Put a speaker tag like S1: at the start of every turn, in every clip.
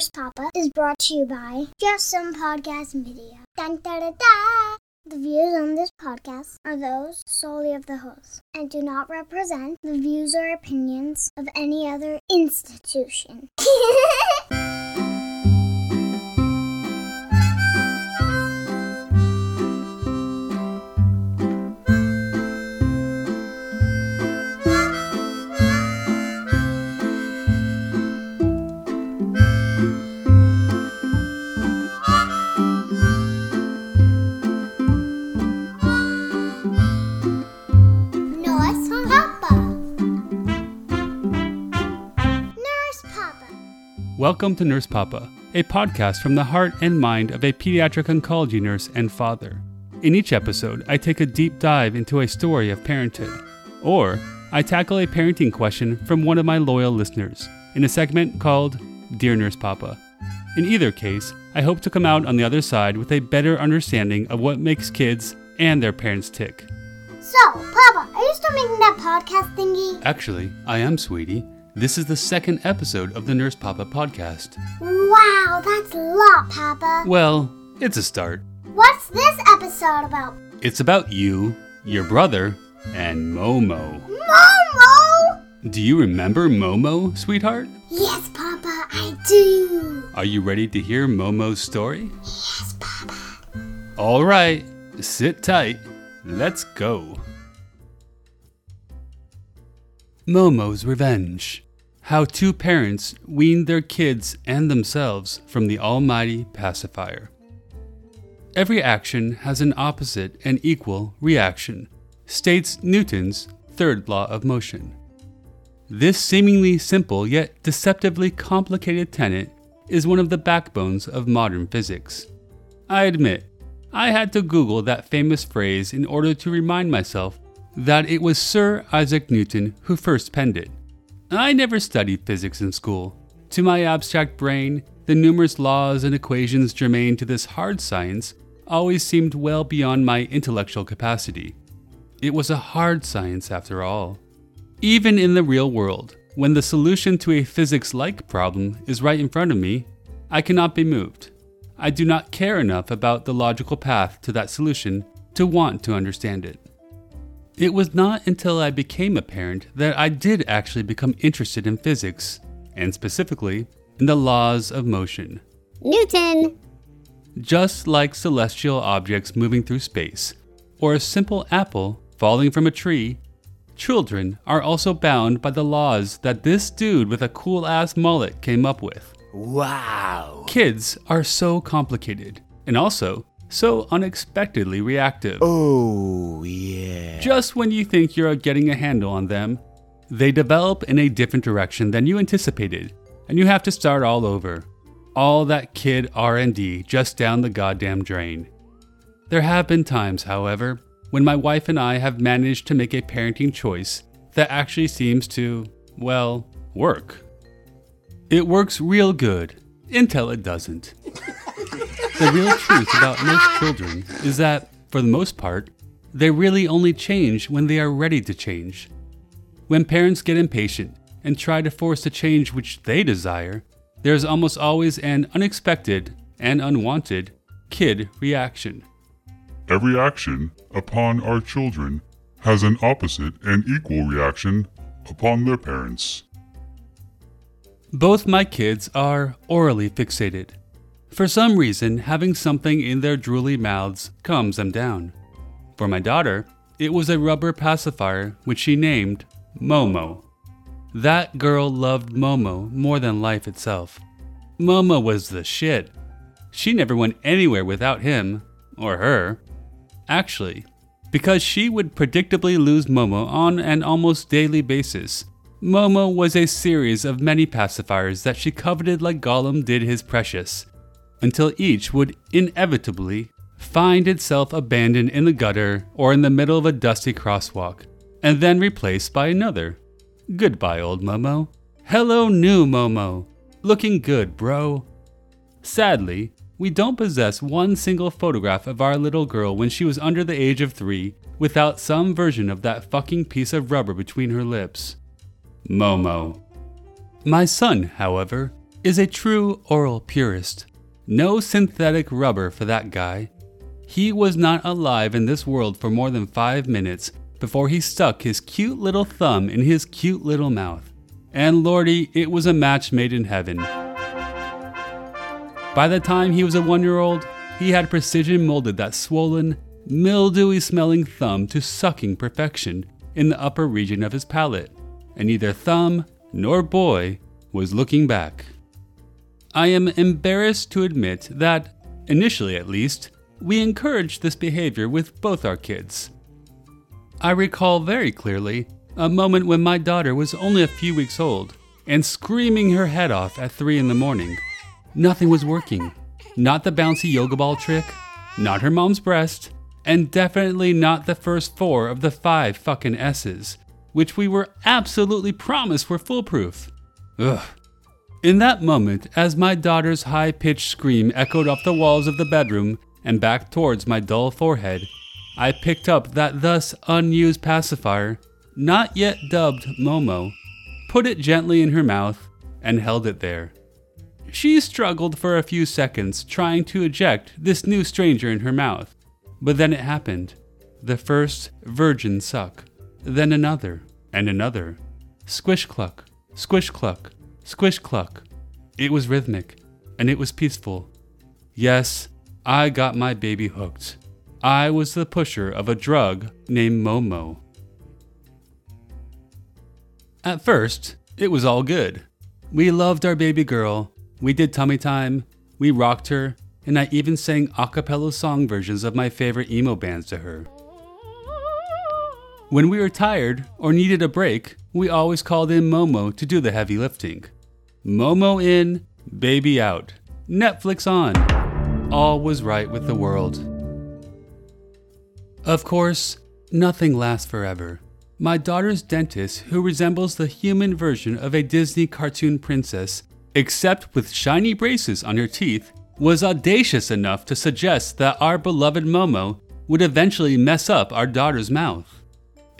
S1: Nurse Papa is brought to you by Just Some Podcast Media. Dun, da, da, da. The views on this podcast are those solely of the host and do not represent the views or opinions of any other institution.
S2: Welcome to Nurse Papa, a podcast from the heart and mind of a pediatric oncology nurse and father. In each episode, I take a deep dive into a story of parenthood, or I tackle a parenting question from one of my loyal listeners in a segment called Dear Nurse Papa. In either case, I hope to come out on the other side with a better understanding of what makes kids and their parents tick.
S1: So, Papa, are you still making that podcast thingy?
S2: Actually, I am, sweetie. This is the second episode of the Nurse Papa podcast.
S1: Wow, that's a lot, Papa.
S2: Well, it's a start.
S1: What's this episode about?
S2: It's about you, your brother, and Momo.
S1: Momo!
S2: Do you remember Momo, sweetheart?
S1: Yes, Papa, I do.
S2: Are you ready to hear Momo's story?
S1: Yes, Papa.
S2: All right, sit tight. Let's go. Momo's Revenge How two parents weaned their kids and themselves from the almighty pacifier. Every action has an opposite and equal reaction, states Newton's third law of motion. This seemingly simple yet deceptively complicated tenet is one of the backbones of modern physics. I admit, I had to Google that famous phrase in order to remind myself that it was Sir Isaac Newton who first penned it. I never studied physics in school. To my abstract brain, the numerous laws and equations germane to this hard science always seemed well beyond my intellectual capacity. It was a hard science after all. Even in the real world, when the solution to a physics like problem is right in front of me, I cannot be moved. I do not care enough about the logical path to that solution to want to understand it. It was not until I became a parent that I did actually become interested in physics, and specifically in the laws of motion.
S1: Newton.
S2: Just like celestial objects moving through space, or a simple apple falling from a tree, children are also bound by the laws that this dude with a cool ass mullet came up with.
S3: Wow.
S2: Kids are so complicated, and also so unexpectedly reactive.
S3: Oh, yeah.
S2: Just when you think you're getting a handle on them, they develop in a different direction than you anticipated, and you have to start all over. All that kid R&D just down the goddamn drain. There have been times, however, when my wife and I have managed to make a parenting choice that actually seems to, well, work. It works real good until it doesn't. The real truth about most children is that, for the most part, they really only change when they are ready to change. When parents get impatient and try to force a change which they desire, there is almost always an unexpected and unwanted kid reaction.
S4: Every action upon our children has an opposite and equal reaction upon their parents.
S2: Both my kids are orally fixated. For some reason, having something in their drooly mouths calms them down. For my daughter, it was a rubber pacifier which she named Momo. That girl loved Momo more than life itself. Momo was the shit. She never went anywhere without him, or her. Actually, because she would predictably lose Momo on an almost daily basis, Momo was a series of many pacifiers that she coveted like Gollum did his precious, until each would inevitably find itself abandoned in the gutter or in the middle of a dusty crosswalk, and then replaced by another. Goodbye, old Momo. Hello, new Momo. Looking good, bro. Sadly, we don't possess one single photograph of our little girl when she was under the age of three without some version of that fucking piece of rubber between her lips. Momo. My son, however, is a true oral purist. No synthetic rubber for that guy. He was not alive in this world for more than five minutes before he stuck his cute little thumb in his cute little mouth. And lordy, it was a match made in heaven. By the time he was a one year old, he had precision molded that swollen, mildewy smelling thumb to sucking perfection in the upper region of his palate, and neither thumb nor boy was looking back. I am embarrassed to admit that, initially at least, we encouraged this behavior with both our kids. I recall very clearly a moment when my daughter was only a few weeks old and screaming her head off at 3 in the morning. Nothing was working. Not the bouncy yoga ball trick, not her mom's breast, and definitely not the first four of the five fucking S's, which we were absolutely promised were foolproof. Ugh. In that moment, as my daughter's high pitched scream echoed off the walls of the bedroom and back towards my dull forehead, I picked up that thus unused pacifier, not yet dubbed Momo, put it gently in her mouth, and held it there. She struggled for a few seconds trying to eject this new stranger in her mouth, but then it happened. The first virgin suck, then another, and another. Squish cluck, squish cluck, squish cluck. It was rhythmic, and it was peaceful. Yes, I got my baby hooked. I was the pusher of a drug named Momo. At first, it was all good. We loved our baby girl, we did tummy time, we rocked her, and I even sang a cappella song versions of my favorite emo bands to her. When we were tired or needed a break, we always called in Momo to do the heavy lifting. Momo in, baby out, Netflix on. All was right with the world. Of course, nothing lasts forever. My daughter's dentist, who resembles the human version of a Disney cartoon princess, except with shiny braces on her teeth, was audacious enough to suggest that our beloved Momo would eventually mess up our daughter's mouth.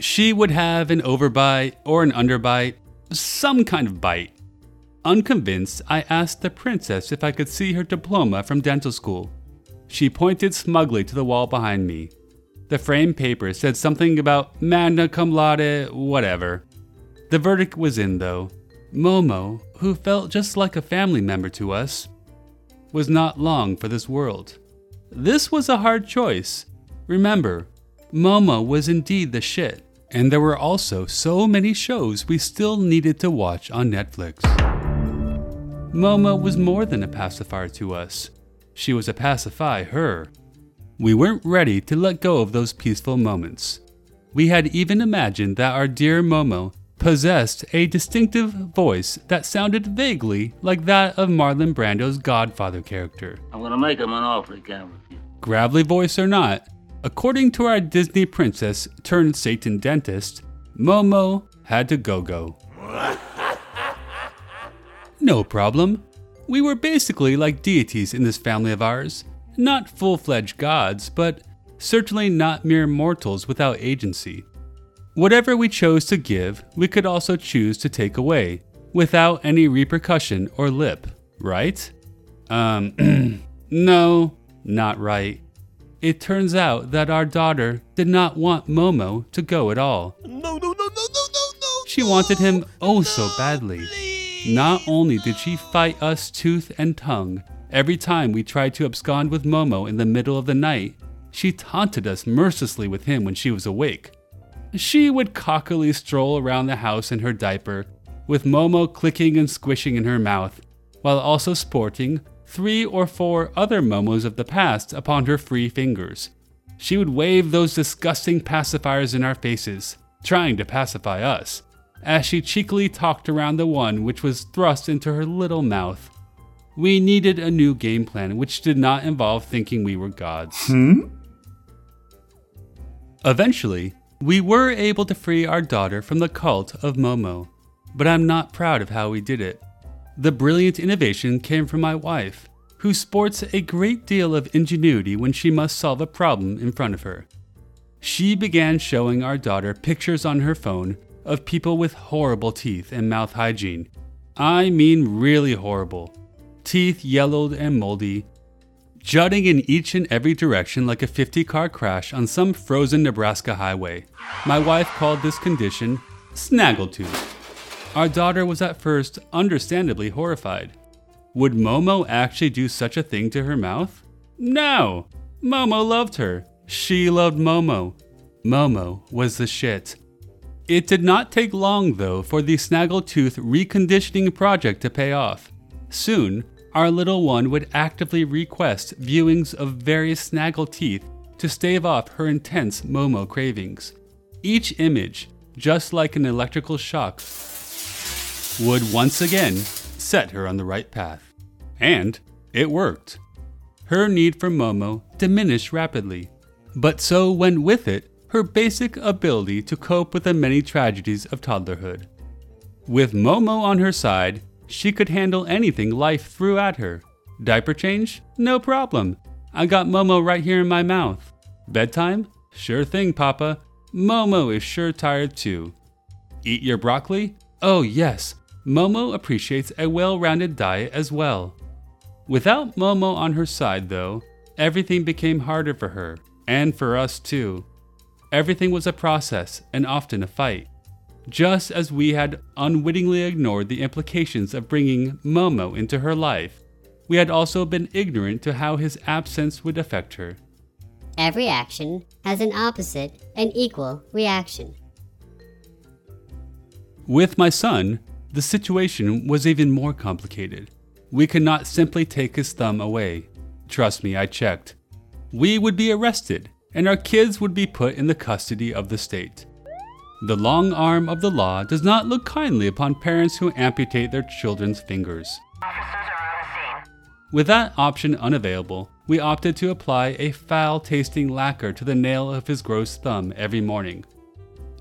S2: She would have an overbite or an underbite, some kind of bite. Unconvinced, I asked the princess if I could see her diploma from dental school. She pointed smugly to the wall behind me. The framed paper said something about magna cum laude, whatever. The verdict was in, though. Momo, who felt just like a family member to us, was not long for this world. This was a hard choice. Remember, Momo was indeed the shit, and there were also so many shows we still needed to watch on Netflix. Momo was more than a pacifier to us. She was a pacify her. We weren't ready to let go of those peaceful moments. We had even imagined that our dear Momo possessed a distinctive voice that sounded vaguely like that of Marlon Brando's Godfather character.
S5: I'm gonna make him an offer he can't refuse.
S2: Gravelly voice or not, according to our Disney princess turned Satan dentist, Momo had to go go. no problem. We were basically like deities in this family of ours. Not full fledged gods, but certainly not mere mortals without agency. Whatever we chose to give, we could also choose to take away, without any repercussion or lip, right? Um, no, not right. It turns out that our daughter did not want Momo to go at all.
S3: No, no, no, no, no, no, no.
S2: She wanted him oh so badly. Not only did she fight us tooth and tongue every time we tried to abscond with Momo in the middle of the night, she taunted us mercilessly with him when she was awake. She would cockily stroll around the house in her diaper, with Momo clicking and squishing in her mouth, while also sporting three or four other Momos of the past upon her free fingers. She would wave those disgusting pacifiers in our faces, trying to pacify us, as she cheekily talked around the one which was thrust into her little mouth. We needed a new game plan which did not involve thinking we were gods.
S3: Hmm?
S2: Eventually, we were able to free our daughter from the cult of Momo, but I'm not proud of how we did it. The brilliant innovation came from my wife, who sports a great deal of ingenuity when she must solve a problem in front of her. She began showing our daughter pictures on her phone of people with horrible teeth and mouth hygiene, I mean, really horrible. Teeth yellowed and moldy, jutting in each and every direction like a 50 car crash on some frozen Nebraska highway. My wife called this condition snaggletooth. Our daughter was at first understandably horrified. Would Momo actually do such a thing to her mouth? No! Momo loved her. She loved Momo. Momo was the shit. It did not take long, though, for the Snaggletooth reconditioning project to pay off. Soon, our little one would actively request viewings of various snaggle teeth to stave off her intense Momo cravings. Each image, just like an electrical shock, would once again set her on the right path. And it worked. Her need for Momo diminished rapidly, but so went with it her basic ability to cope with the many tragedies of toddlerhood. With Momo on her side, she could handle anything life threw at her. Diaper change? No problem. I got Momo right here in my mouth. Bedtime? Sure thing, Papa. Momo is sure tired too. Eat your broccoli? Oh, yes. Momo appreciates a well rounded diet as well. Without Momo on her side, though, everything became harder for her, and for us too. Everything was a process and often a fight just as we had unwittingly ignored the implications of bringing Momo into her life, we had also been ignorant to how his absence would affect her.
S6: Every action has an opposite and equal reaction.
S2: With my son, the situation was even more complicated. We could not simply take his thumb away. Trust me, I checked. We would be arrested, and our kids would be put in the custody of the state. The long arm of the law does not look kindly upon parents who amputate their children's fingers. With that option unavailable, we opted to apply a foul tasting lacquer to the nail of his gross thumb every morning.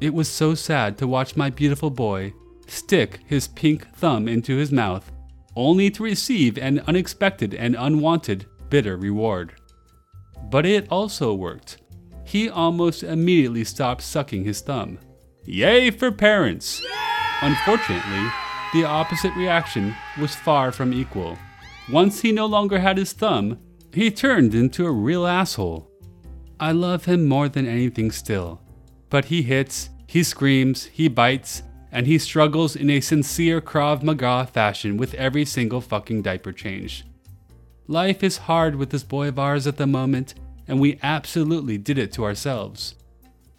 S2: It was so sad to watch my beautiful boy stick his pink thumb into his mouth, only to receive an unexpected and unwanted bitter reward. But it also worked. He almost immediately stopped sucking his thumb. Yay for parents! Unfortunately, the opposite reaction was far from equal. Once he no longer had his thumb, he turned into a real asshole. I love him more than anything still, but he hits, he screams, he bites, and he struggles in a sincere Krav Maga fashion with every single fucking diaper change. Life is hard with this boy of ours at the moment, and we absolutely did it to ourselves.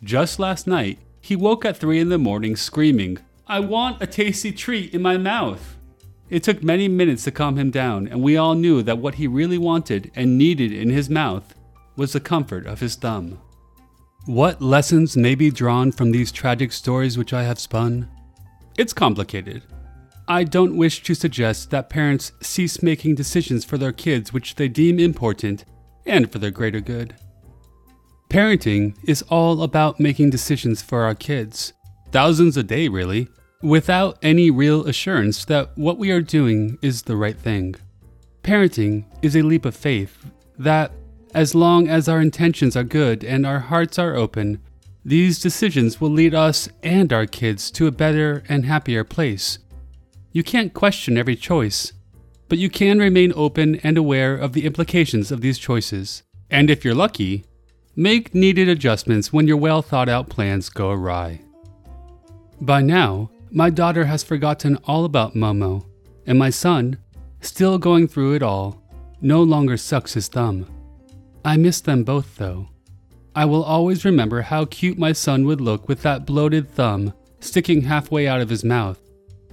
S2: Just last night, he woke at 3 in the morning screaming, I want a tasty treat in my mouth. It took many minutes to calm him down, and we all knew that what he really wanted and needed in his mouth was the comfort of his thumb. What lessons may be drawn from these tragic stories which I have spun? It's complicated. I don't wish to suggest that parents cease making decisions for their kids which they deem important and for their greater good. Parenting is all about making decisions for our kids, thousands a day, really, without any real assurance that what we are doing is the right thing. Parenting is a leap of faith that, as long as our intentions are good and our hearts are open, these decisions will lead us and our kids to a better and happier place. You can't question every choice, but you can remain open and aware of the implications of these choices. And if you're lucky, Make needed adjustments when your well thought out plans go awry. By now, my daughter has forgotten all about Momo, and my son, still going through it all, no longer sucks his thumb. I miss them both though. I will always remember how cute my son would look with that bloated thumb sticking halfway out of his mouth,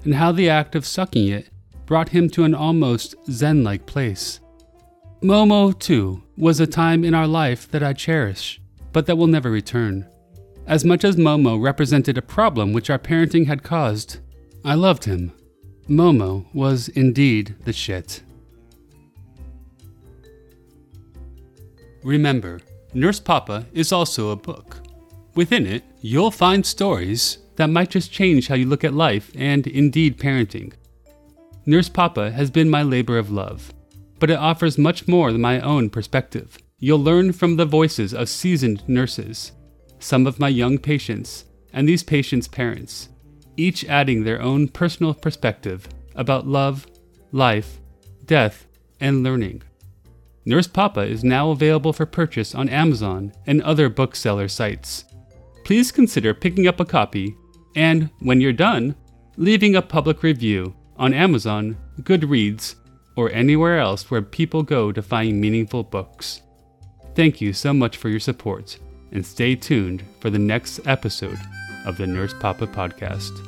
S2: and how the act of sucking it brought him to an almost Zen like place. Momo, too, was a time in our life that I cherish, but that will never return. As much as Momo represented a problem which our parenting had caused, I loved him. Momo was indeed the shit. Remember, Nurse Papa is also a book. Within it, you'll find stories that might just change how you look at life and indeed parenting. Nurse Papa has been my labor of love but it offers much more than my own perspective. You'll learn from the voices of seasoned nurses, some of my young patients, and these patients' parents, each adding their own personal perspective about love, life, death, and learning. Nurse Papa is now available for purchase on Amazon and other bookseller sites. Please consider picking up a copy and, when you're done, leaving a public review on Amazon, Goodreads, or anywhere else where people go to find meaningful books. Thank you so much for your support, and stay tuned for the next episode of the Nurse Papa Podcast.